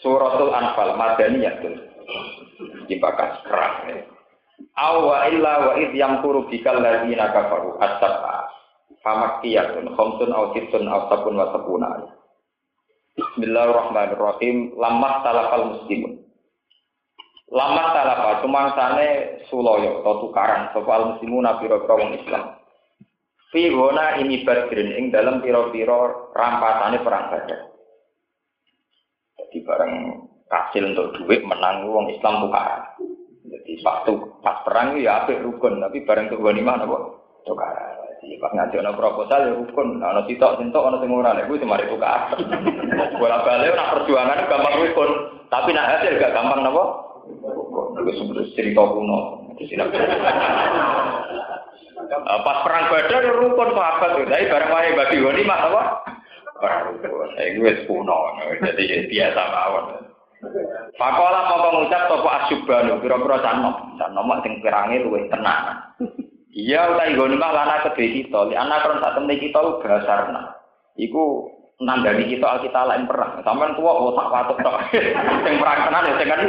Suratul Anfal Madaniyah tuh. Dibakas keras ya. Awa illa wa id yang kuru bikal ladzina kafaru as-sab'a. Famakkiyatun khamsun aw sittun aw sabun wa. Bismillahirrahmanirrahim. Lammat talafal muslimun. Lammat talafa sumangsane suloyo atau tukaran sopal muslimun pira-pira wong Islam. Fi ini badrin ing dalam pira-pira rampasane perang Badar. Jadi bareng hasil untuk duit menang wong Islam tukaran. Jadi waktu pas perang ya apik rukun, tapi bareng untuk ghanimah napa tukaran. Jadi pas ngaji ana proposal ya rukun, ana sitok sintok ana sing ora nek kuwi semari tukaran. Bola balik nak perjuangan gampang rukun, tapi nak hasil gak gampang napa? Itu cerita kuno. Pas perang Badar rukun sahabat, tapi bareng wae bagi ghanimah apa? Saya gue kuno, jadi biasa mawon. Pakola mau mengucap toko asyubanu, kira-kira canom, canom sing pirangi luwih tenang. Iya utai gue mah lana kedhe kita, li anak kan sak temne kita basarna. Iku nandani kita kita lain perang. Sampeyan tua oh tak watuk tok. Sing perang tenan ya sing kan.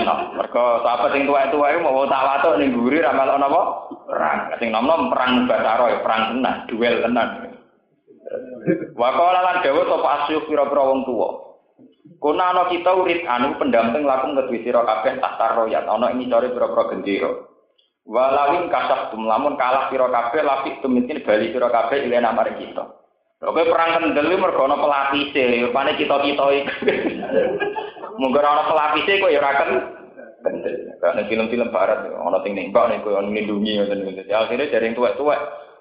Nah, mergo sahabat sing tuwa-tuwa iku mau tak watuk ning guri ra melok? Perang. Sing nom-nom perang basaro ya perang tenan, duel tenan. Wa qala lan dawuh sapa asyuh pira-pira wong tuwa. Kuna ana kita urit anu pendamping lakum kedue sira kabeh tahta royat ana ing core pira-pira gendera. Walawin kasah lamun kalah pira kabeh lapik tumitin bali pira kabeh ilena maring kita. Oke perang kendel mergo ana pelapise, rupane kita-kita iki. Mungkin ana pelapise kok ya ora kendel. Karena film-film barat ana sing nembak nek koyo nglindungi ngoten. Ya akhirnya dari yang tuwek-tuwek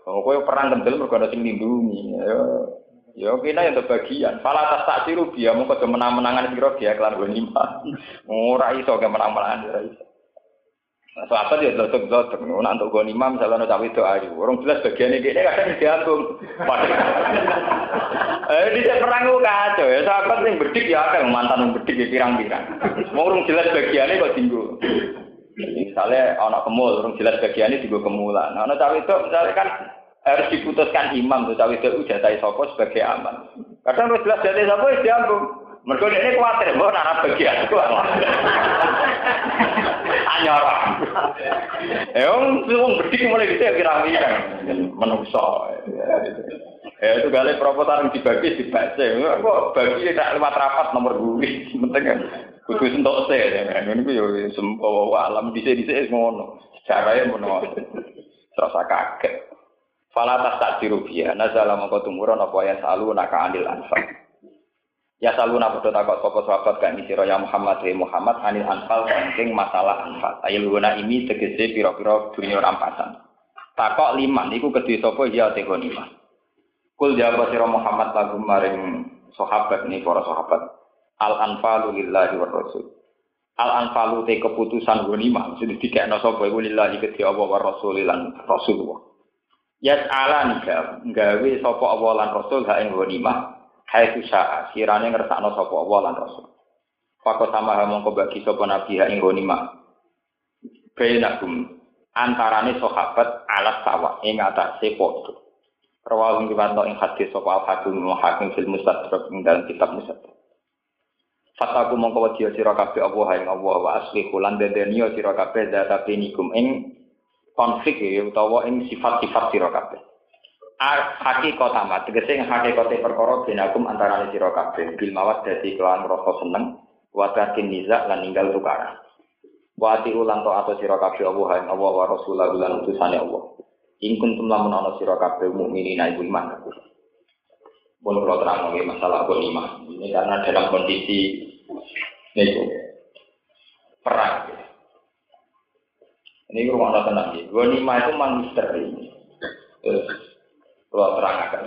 Oh, kowe perang kendel mergo ana sing lindungi. Ya, ya kena yang kebagian. Fala tas tak siru dia mau kok menang-menangan sira dia kelan lima. Ora iso ke menang-menangan ora iso. Nah, sahabat ya lotok lotok, nak untuk gue imam misalnya ada cawe itu ayu, orang jelas bagian ini dia kadang diantung. Eh di perang gue kacau ya, sahabat yang berdik ya kan mantan yang berdik ya pirang-pirang. Mau orang jelas bagiannya kok tinggal. Misalnya anak kemul, orang jelas bagiannya juga kemulan. Nah, anak cawe itu misalnya kan harus diputuskan imam tuh cawe itu jatai sopo sebagai aman. Kadang harus jelas jatai sopo ya diambung. Mereka ini khawatir, bahwa anak bagian itu Anyor. Om, om berdik mulai gitu ya kira-kira menungso. Ya itu kali proposal yang dibagi dibaca. Kok bagi tidak lewat rapat nomor gue. Penting kan. Kudu sentok se. Ini gue ya sempowa alam bisa-bisa ngono. Caranya ngono. Terasa kaget. Fala tas tak dirubia, nazala mongko tumurun apa ya salu naka anil anfal. Ya salu nak padha takok sapa sahabat kan sira ya Muhammad ya Muhammad anil anfal saking masalah anfal. Ayil guna ini tegese pira-pira dunia rampasan. Takok liman iku kedhi sapa ya te lima. Kul jawab sira Muhammad lagu maring sahabat ini para sahabat. Al anfalu lillahi wa rasul. Al anfalu te keputusan ghanimah sudah dikekno sapa iku lillahi Allah wa rasulullah. Yas ala nika gawe sapa Allah lan Rasul ha ing ghanimah hai sa'a sirane ngersakno sapa Allah lan Rasul. Fako sama ha mongko bagi sapa nabi ha ing ghanimah. Bainakum antarane sahabat alas sawa ing atase padha. Rawal ngiwanto ing hadis sapa al-hakim hakim fil mustadrak ing dalam kitab mustadrak. Fataku mongko wedi sira kabeh Allah ing Allah wa asli kulan dedeni sira kabeh data penikum ing konflik ya utawa ing sifat-sifat sira kabeh. Hakikat amat, tegese ing hakikate perkara binakum antarané sira kabeh bil mawad dadi kelawan rasa seneng wa tarkin niza lan ninggal tukaran. Wa ati ulang to atau sira kabeh Allah Allah wa rasulahu lan utusane Allah. Ing kuntum lamun ana sira kabeh mukminina iku iman. Pun kalau terang masalah iman. Ini karena dalam kondisi ini perang. Ini rumah Allah tenang ya. Ghanimah itu misteri. Terus, kalau terangkan.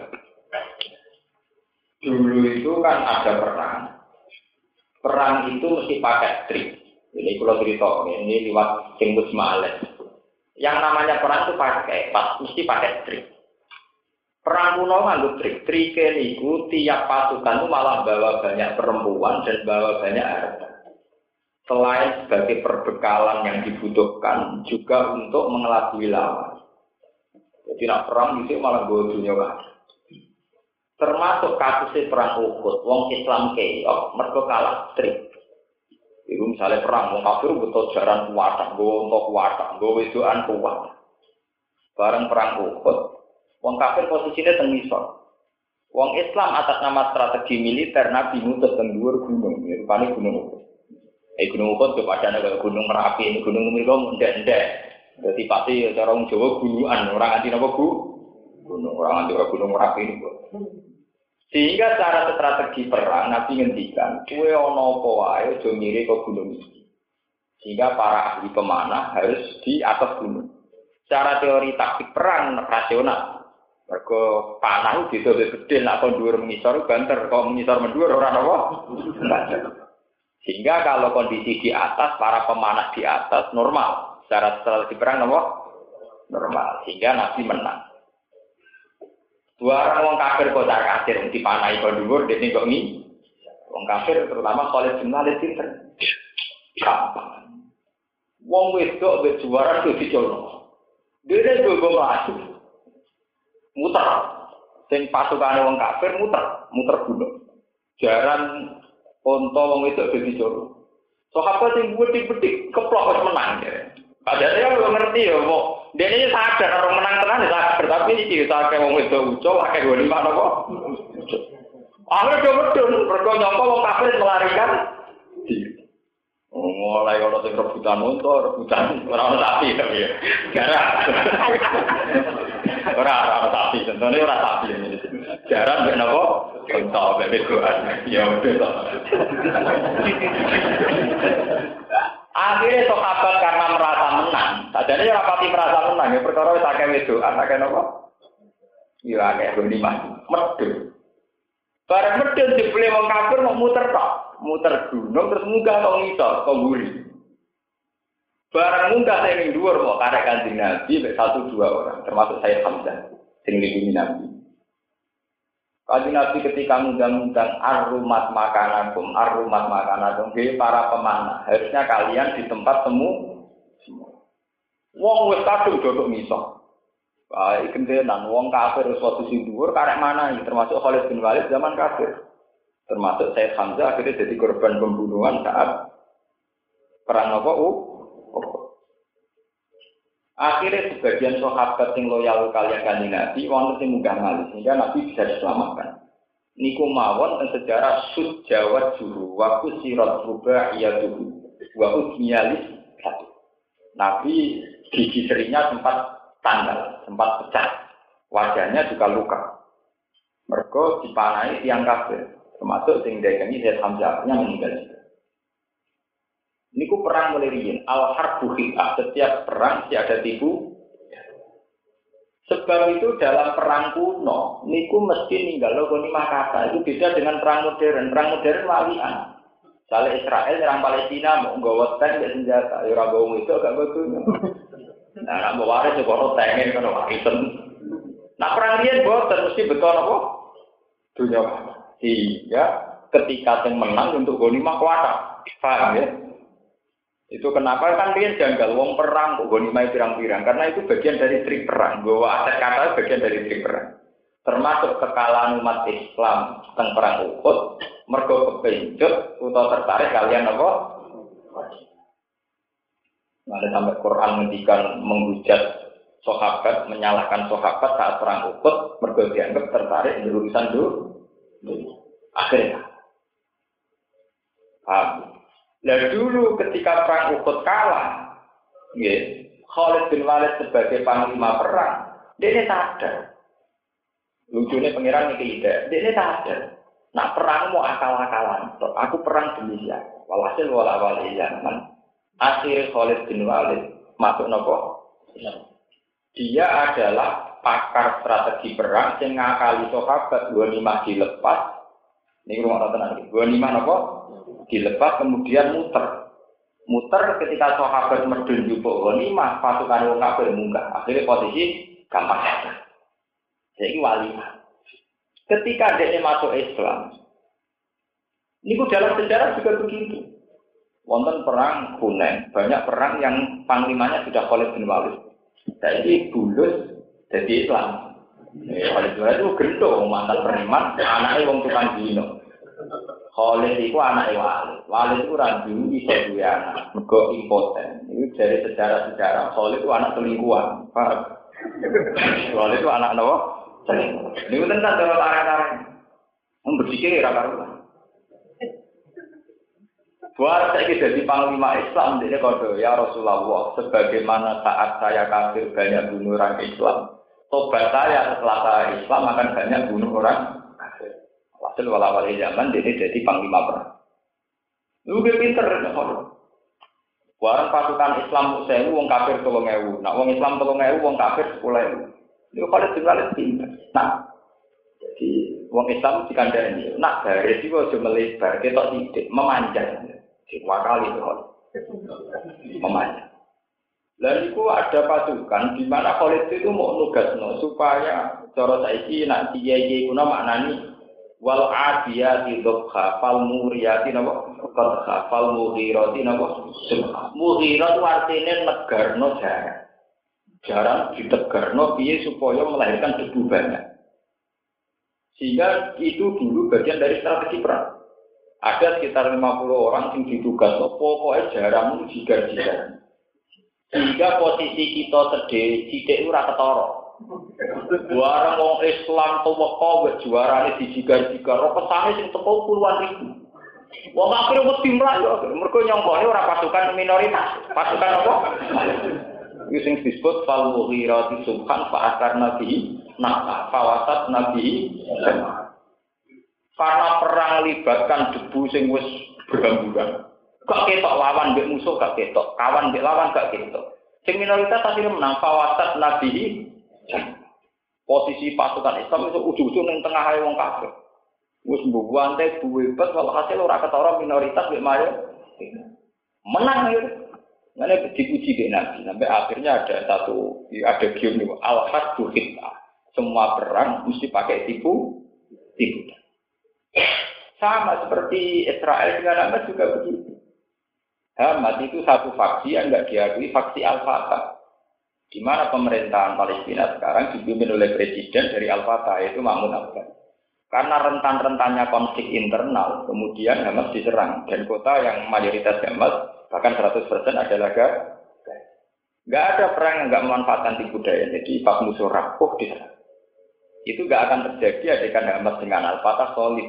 Dulu itu kan ada perang. perang itu mesti pakai trik. Ini kalau cerita, ini lewat Singgus Ma'aleh. Yang namanya perang itu pakai, pas, mesti pakai trik. Perang kuno nganggo trik. Triknya itu tiap pasukan itu malah bawa banyak perempuan dan bawa banyak harta. Selain sebagai perbekalan yang dibutuhkan, juga untuk mengelabui lawan. Jadi nak perang itu malah gue dunia kan. Termasuk kasus perang Uhud, wong Islam keok, mereka kalah trik. Itu misalnya perang, wong kafir betul jaran kuat, gue untuk kuat, gue wedoan kuat. Bareng perang Uhud, Wong kafir posisinya teng ngisor. Wong Islam atas nama strategi militer Nabi ngutus teng dhuwur gunung, ya gunung Uhud. Eh gunung Uhud kepada ada gunung Merapi, gunung mereka ndek-ndek. Jadi pasti ya cara wong Jawa gunungan, orang anti napa bu? Gunung orang anti gunung Merapi ini. Sehingga cara strategi perang Nabi ngendikan, kue ono apa mirip ke gunung ini. Sehingga para ahli pemanah harus di atas gunung. Cara teori taktik perang rasional, Mergo panah itu gede nak kon dhuwur mengisor banter, kok mengisor mendur ora apa? Sehingga kalau kondisi di atas, para pemanah di atas normal. Secara strategi perang apa? Normal. Sehingga Nabi menang. Dua orang wong kafir kota kafir di panah kon dhuwur dene kok ngi. Wong kafir terutama Khalid bin Walid pinter. Gampang. Wong wedok wis juara tuh dicolong. Dia gue masuk muter. Sing pasukane wong kafir muter, muter gunung. Jaran onto wong itu dadi joro. Sahabat sing betik-betik keplok wis menang ya. Padahal ya lo ngerti ya, kok. Dia ini sadar orang menang tenang, sadar. Tapi kita kayak wong itu ucol, kayak gue lima nopo. Akhirnya dia medun, mereka nyongko wong kafir melarikan. Oh, mulai ono sing rebutan unta, rebutan ora ono sapi tapi ya. Gara. Ora ora sapi, tentunya ora sapi ini. Jaran ben napa? Unta ben begoan. Ya udah Akhirnya sahabat karena merasa menang, tadinya ya rapati merasa menang, ya perkara wis akeh wedokan, akeh napa? Ya akeh lima, medun. Barang medun dibeli wong kafir mau muter tok muter gunung terus munggah kok ngisor kok guri. Barang munggah saya ning dhuwur kok karek Kanjeng Nabi mek satu dua orang termasuk saya Hamzah sing lindungi Nabi. Kanjeng Nabi ketika mundang-mundang arumat makanakum, arumat makanakum, jadi para pemanah, harusnya kalian di tempat temu Wong wis kadung dodok misok. Baik kentenan wong kafir wis posisi dhuwur karek mana ini termasuk Khalid bin Walid zaman kafir. Termasuk Said Hamzah akhirnya jadi korban pembunuhan saat perang Nova U. Akhirnya sebagian sahabat yang loyal kalian kanji Nabi, wonten sing munggah malih sehingga Nabi bisa diselamatkan. Niku mawon dan sejarah sud Jawa juru waktu sirat rubah iya dulu waktu nyalis satu. Nabi gigi serinya sempat tanggal, sempat pecah. Wajahnya juga luka. Mereka dipanai tiang kafir. Termasuk sing dagangi Zaid Hamzah-nya meninggal juga. Ini ku perang mulai. Al harbu Setiap perang si ada tipu. Sebab itu dalam perang kuno, niku mesti ninggal lo lima kata. Itu beda dengan perang modern. Perang modern walian. Misalnya Israel nyerang Palestina mau nggawa tank dan senjata. Ya itu agak betul. Nah, nak waris juga tank ini kan warisan. Nah perang dia buatan mesti betul apa? Dunia sehingga ketika yang menang untuk gonimah kuasa. Paham ya? Itu kenapa kan dia janggal wong perang kok gonimah pirang-pirang karena itu bagian dari trik perang. Bahwa aset kata bagian dari trik perang. Termasuk kekalahan umat Islam tentang perang Uhud, mergo kepencut atau tertarik kalian apa? Ada sampai Quran menghentikan menghujat sahabat, menyalahkan sahabat saat perang Uhud, mergo dianggap tertarik di urusan dulu Akhirnya. Paham? Nah dulu ketika perang Uhud kalah, ya, Khalid bin Walid sebagai panglima perang, dia ini sadar. Lucunya pengiran ini tidak, dia ini sadar. Nah perang mau akal-akalan, aku perang demi siapa? Walhasil wala wali zaman. Akhir Khalid bin Walid masuk nopo. Dia adalah pakar strategi perang yang ngakali sahabat dua lima dilepas Ini rumah tenang. Gua lima apa? Dilepas kemudian muter. Muter ketika sahabat medun jupuk ghanimah, pasukan wong kafir munggah. Akhirnya posisi gampang saja. Jadi wali. Ketika dia masuk Islam, ini dalam sejarah juga begitu. Wonten perang Hunain, banyak perang yang panglimanya sudah Khalid bin Walid. Jadi bulus jadi Islam. Khalid bin Walid itu gendong mantan preman, anaknya wong tukang dino. Khalid itu anaknya Walid. Walid itu randu bisa dua anak, impoten. Ini dari sejarah-sejarah Khalid itu anak selingkuhan. Khalid itu anak apa? Selingkuhan. Ini tentang cara tarik-tarik. Membersihkan raka-raka. Buat saya jadi panglima Islam, jadi kode ya Rasulullah, sebagaimana saat saya kafir banyak bunuh orang Islam, tobat saya setelah saya Islam akan banyak bunuh orang kafir. Hasil walau zaman ini jadi panglima perang. Lu pinter, Warang pasukan Islam saya wong kafir tolong ewu, nak wong Islam tolong ewu, wong kafir sepuluh ewu. Itu kalau tinggal pinter. Nah, jadi wong Islam dikandani, nak garis itu aja melebar, kita tidak memanjang. Dua kali itu. Memanjang. Lalu itu ada pasukan di mana Khalid itu mau nugasno supaya cara saiki nak kiai kuna maknani wal adiyati dhokha fal muriyati napa? Qadha fal mughirati napa? Mughiratu artine negarno jarang. Jarang ditegarno piye supaya melahirkan debu banyak. Sehingga itu dulu bagian dari strategi perang ada sekitar 50 orang yang ditugas, pokoknya jarang jigar-jigar. Sehingga posisi kita sedih, sidik itu rata ketara. Barang wong Islam tuwa kowe juarane dijigar-jigar, ora pesane sing teko puluhan ribu. Wong akhir mesti mlayu, mergo nyongkone ora pasukan minoritas, pasukan apa? Iku sing disebut fal mughirati subhan fa akar nabi, nah fawasat nabi. Karena perang libatkan debu sing wis berhamburan. Gak ketok lawan mbek musuh gak ketok, kawan mbek lawan gak ketok. Sing minoritas akhirnya menang fawasat nabi. Posisi pasukan Islam itu ujung-ujung yang tengah ae wong kafir. Wis mbuwante buwebet kalau hasil ora ketara minoritas mbek mayo. Menang ya. Mana dipuji di Nabi sampai akhirnya ada satu ada gium al hadbu Semua perang mesti pakai tipu tipu. Sama seperti Israel dengan Hamas juga begitu. Hamas itu satu faksi yang nggak diakui faksi Al-Fatah. Di mana pemerintahan Palestina sekarang dipimpin oleh presiden dari Al-Fatah, yaitu Mahmud Abbas. Karena rentan-rentannya konflik internal, kemudian Hamas diserang. Dan kota yang mayoritas Hamas, bahkan 100% adalah Gaza. Nggak ada perang yang nggak memanfaatkan tipu daya. Jadi pas musuh rapuh diserang. Itu nggak akan terjadi adegan Hamas dengan Al-Fatah solid.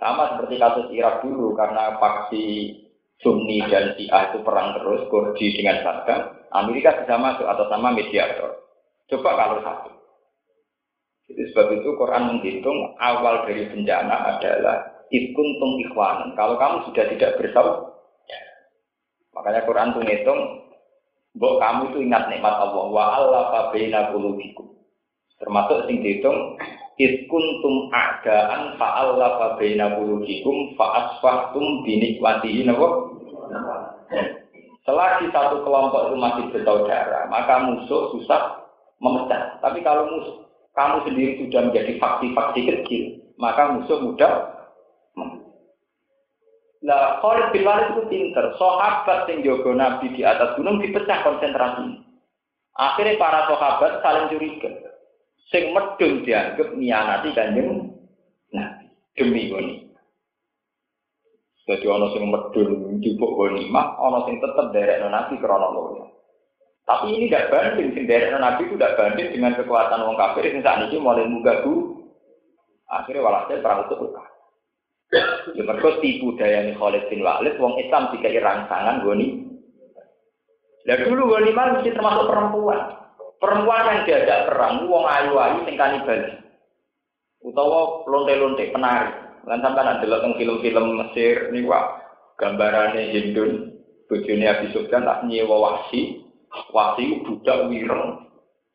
Sama seperti kasus Irak dulu karena faksi Sunni dan Syiah itu perang terus, Kurdi dengan Saddam, Amerika bisa masuk atau sama mediator. Coba kalau satu. Jadi sebab itu Quran menghitung awal dari bencana adalah tung ikhwanan. Kalau kamu sudah tidak bersaudara, ya. makanya Quran tuh ngitung, Bok kamu itu ingat nikmat Allah wa Allah baina Termasuk sing dihitung Id kuntum a'daan fa'alla fa baina qulubikum fa asfahtum bi nikmatihi Selagi satu kelompok itu masih bersaudara, maka musuh susah memecah. Tapi kalau musuh kamu sendiri sudah menjadi faksi-faksi kecil, maka musuh mudah Nah, Khalid bin Walid itu pinter. Sahabat yang jaga Nabi di atas gunung dipecah konsentrasi. Akhirnya para sahabat saling curiga sing medun dianggap nianati kanjeng nah demi ini. Jadi ono sing medun dibuk mah, ono sing tetep derek nabi krono. Tapi ini tidak banding, sing derek nabi itu tidak banding dengan kekuatan wong kafir sing saat ini mulai mugabu. Akhirnya walhasil perang itu buka. Ya mereka tipu daya nih Khalid bin Walid, wong Islam jika rangsangan goni. Dan dulu goni mah mesti termasuk perempuan. Perempuan yang diajak perang, wong ayu-ayu sing kanibal. Utawa lonte-lonte penari. Lan sampean delok teng film-film Mesir niku gambarane Hindun, bojone Abi Sufyan tak nyewa wasi. Wasi budak wireng.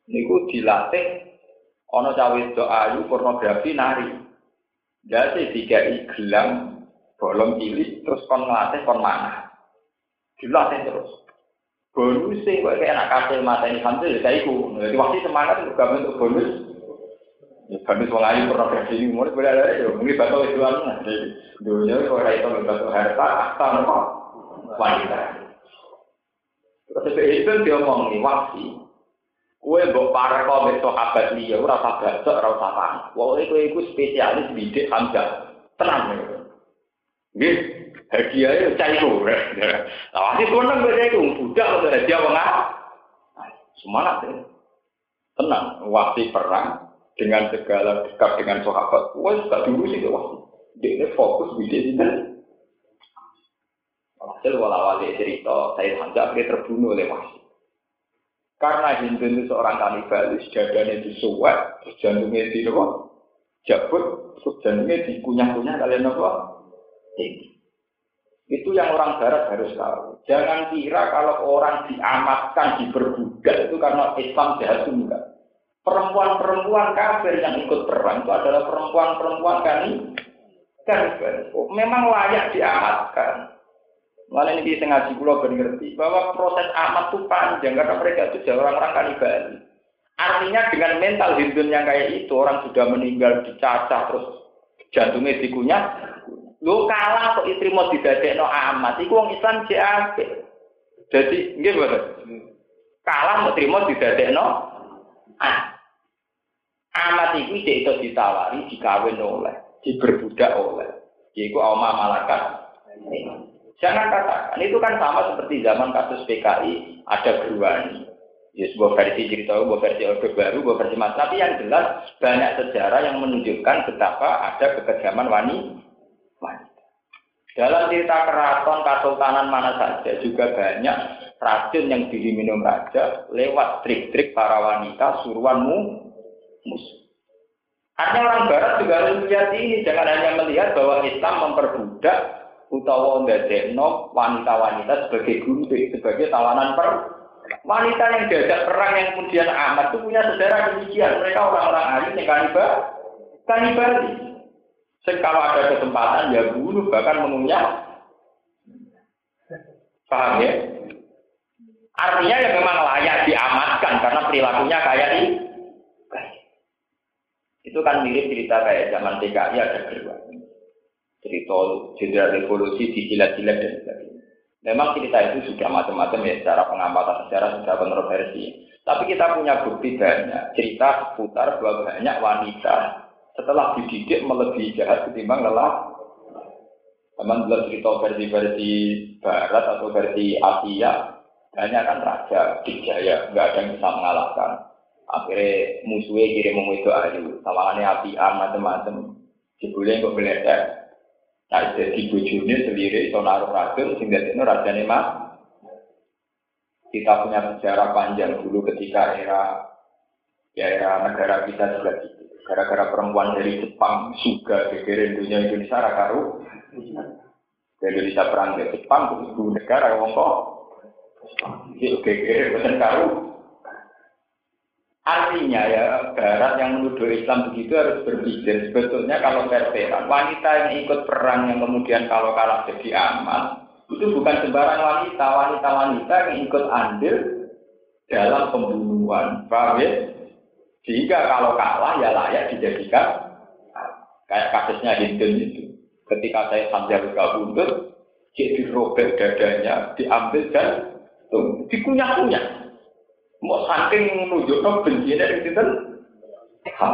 Niku dilatih ana cawe ayu pornografi nari. Jadi tiga gelang bolong cilik terus kon ngelatih kon. Dilatih terus. Bonus sih kok kayak anak kasih mata ini sampai ya ikut. Jadi waktu semangat untuk gawe untuk bonus. Ya bonus wong ayu progresi ini mulai boleh ada ya mungkin bakal itu anu. Dunia ora itu bakal harta akta nopo wanita. Terus itu dia ngomong nih waksi. Kue mbok para kau besok sahabat liya, ora usah baca, ora usah paham. Kowe iku spesialis bidik hamzah. Tenang ya. Hadiah itu cairo. Lah masih seneng kowe iku budak kok hadiah wong Semangat ya. Tenang, waktu perang dengan segala dekat dengan sahabat. Wes gak diurusi waktu. Dia fokus bidik itu. Hasil wala-wali cerita, saya Hamzah terbunuh oleh wahsi. Karena Hindu itu seorang kanibalis, dadanya disuwek, terus jantungnya di? Jabut, jantungnya dikunyah-kunyah kalian apa? Itu yang orang barat harus tahu. Jangan kira kalau orang diamatkan, diperbudak itu karena Islam jahat enggak. Perempuan-perempuan kafir yang ikut perang itu adalah perempuan-perempuan kan kan memang layak diamatkan. Malah ini bisa ngaji pulau ngerti bahwa proses amat itu panjang karena mereka itu orang-orang kanibal. Artinya dengan mental Hindu yang kayak itu orang sudah meninggal dicacah terus jantungnya dikunyah. Lu kalah kok istri mau no amat, itu orang Islam JAP. Jadi gimana? Kalah mau terima no ah. Amat itu itu ditawari, dikawin oleh, diberbudak oleh. Yaitu Oma Malakat. Jangan katakan, itu kan sama seperti zaman kasus PKI, ada Gruani. Ya, sebuah versi cerita, sebuah versi orde baru, sebuah versi mas. Tapi yang jelas banyak sejarah yang menunjukkan betapa ada kekejaman wanita. Dalam cerita keraton kesultanan mana saja juga banyak racun yang diminum raja lewat trik-trik para wanita suruhanmu musuh. Artinya orang Barat juga harus melihat ini, jangan hanya melihat bahwa Islam memperbudak utawa ndadekno wanita-wanita sebagai guru sebagai tawanan per wanita yang diajak perang yang kemudian amat itu punya saudara demikian mereka orang-orang alim yang kanibal kanibal kalau ada kesempatan ya bunuh bahkan mengunyah paham ya artinya ya memang layak diamatkan karena perilakunya kayak ini itu kan mirip cerita kayak zaman TKI ada kedua cerita jenderal revolusi di jilat-jilat dan sebagainya. Memang cerita itu sudah macam-macam ya secara pengamatan sejarah sudah kontroversi. Tapi kita punya bukti banyak cerita seputar bahwa banyak wanita setelah dididik melebihi jahat ketimbang lelah. Teman belum cerita versi-versi Barat atau versi Asia, banyak kan raja dijaya, nggak ada yang bisa mengalahkan. Akhirnya musuhnya kirim itu ayu, tawangannya api macam-macam. Jebulnya kok meledak, Nah, jadi bujurnya sendiri, itu naruh racun, sehingga itu rajanya mah. Kita punya sejarah panjang dulu ketika era ya era negara kita juga gitu. Gara-gara perempuan dari Jepang, juga gegerin dunia Indonesia rakaru. Indonesia perang ke Jepang, ibu negara wong kok. Itu gegerin bukan karu. Artinya ya Barat yang menuduh Islam begitu harus berpikir sebetulnya kalau veteran wanita yang ikut perang yang kemudian kalau kalah jadi aman itu bukan sembarang wanita wanita-wanita yang ikut andil dalam pembunuhan paham ya? Sehingga kalau kalah ya layak dijadikan kayak kasusnya Hindu itu. Ketika saya sambil kabundut, jadi dirobek dadanya, diambil dan dikunyah-kunyah. Mau saking nunjukno benci dari sinten? Ha.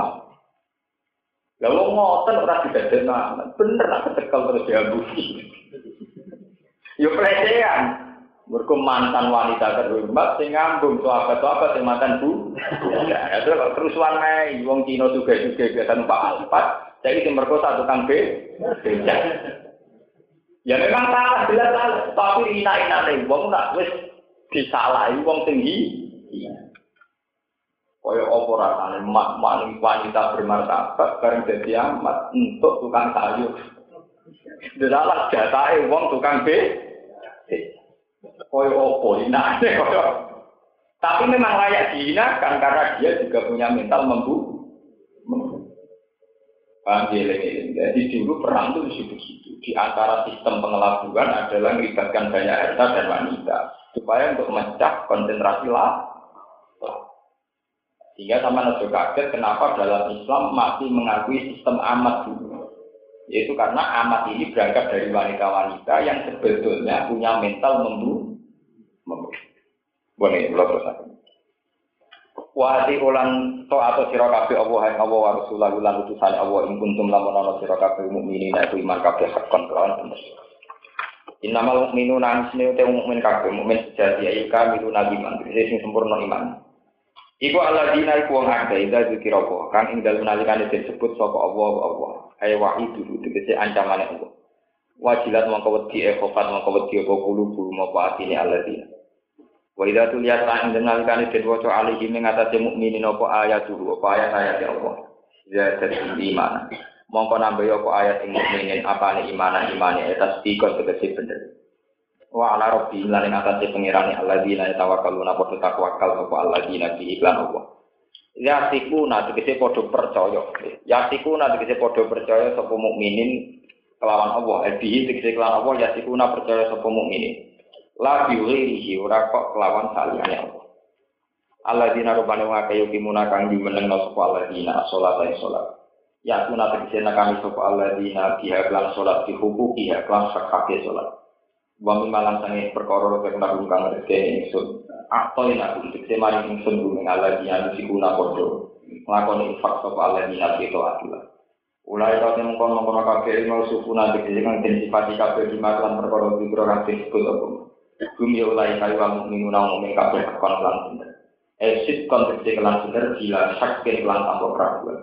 Lah wong ngoten ora didadekno bener lah terus diambusi. Yo pelecehan. Mergo mantan wanita terhormat sing ngambung sahabat-sahabat sing mantan bu. Ya, itu kerusuhan naik, wong Cina juga juga biasa numpak alpat, jadi sing merkosa tukang B. Ya memang salah, jelas salah. Tapi ina-ina nih, wong nak wis disalahi wong tinggi, Iya. Kaya apa rasanya mak mak wanita bermartabat bareng jadi amat untuk tukang sayur. Delalah jatahe wong tukang B. Apa inane kaya. Tapi memang layak dihinakan karena dia juga punya mental membu. Paham ya, Jadi dulu perang itu begitu. Di antara sistem pengelabuan adalah melibatkan banyak harta dan wanita. Supaya untuk memecah konsentrasi lah. Sehingga sama Nabi kaget kenapa dalam Islam masih mengakui sistem amat dulu. Yaitu karena amat ini berangkat dari wanita-wanita yang sebetulnya punya mental membunuh. Boleh, belum terus Wahati ulan to atau sira kabeh Allah hai Allah wa Rasulullah lan utusan Allah ing kuntum lamun ana sira kabeh mukminin iku iman kabeh hakon kelawan. Innamal mu'minuna ansine te mukmin kabeh mukmin sejati ayu kami tu nabi man sing sempurna iman. Iku alladzina iku wong akeh ida zikir apa kang ing dalem nalikane disebut sapa Allah Allah. Ayo wahidu tegese ancamane Allah. Wajilat mongko wedi e khofat mongko wedi apa kulo mongko atine alladzina. Wa idza tuliyat lan dengan kali den waca alihi ing atase mukminin apa ayat dulu apa ayat ayat ya Allah. Ya jadi iman. Mongko nambah apa ayat ing mukminin apa ne imanan imane eta tikon tegese bener. Wa ala rabbi lan ing atase pengirane alladzina tawakkaluna padha takwakal apa alladzina bi iklan Allah. Ya sikuna tegese padha percaya. Ya sikuna tegese padha percaya sapa mukminin kelawan Allah. Ebi tegese kelawan Allah ya sikuna percaya sapa mukminin la biwirihi ora kok kelawan saliyane Allah. Dina rupane wa kayu kimuna kang dimeneng no sapa Allah dina salat ae salat. Ya kuna tegese kami sapa Allah dina biha lan salat di hukuki ya lan sakake salat. Wa malam sange perkara kang kang kang rezeki ingsun. Atau ina tegese mari ingsun gumen Allah dina sikuna padha. Nglakoni infak sapa Allah dina itu atilah. Ulai kau temu kono kono kakek mau suku nanti kang den sifati kabeh di maklan perkara biro kang disebut apa. Bumi ulai kayu wa mukminu nang mukmin kabeh kon lan bener. Esit kon tegese kelan bener gila sakit kelan tanpa keraguan.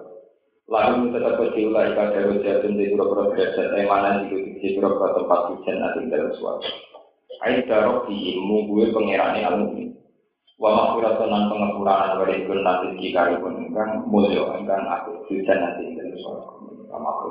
Lalu tetap berdiri ulai kayu jatun di pura-pura derajat emanan di di pura-pura tempat hujan nanti dalam suatu. Ain darok di ilmu gue pengirani al mukmin. Wa makhurat tenan pengepuranan wali gun nanti jika pun engkang mulio engkang aku hujan nanti dalam suatu. Sama aku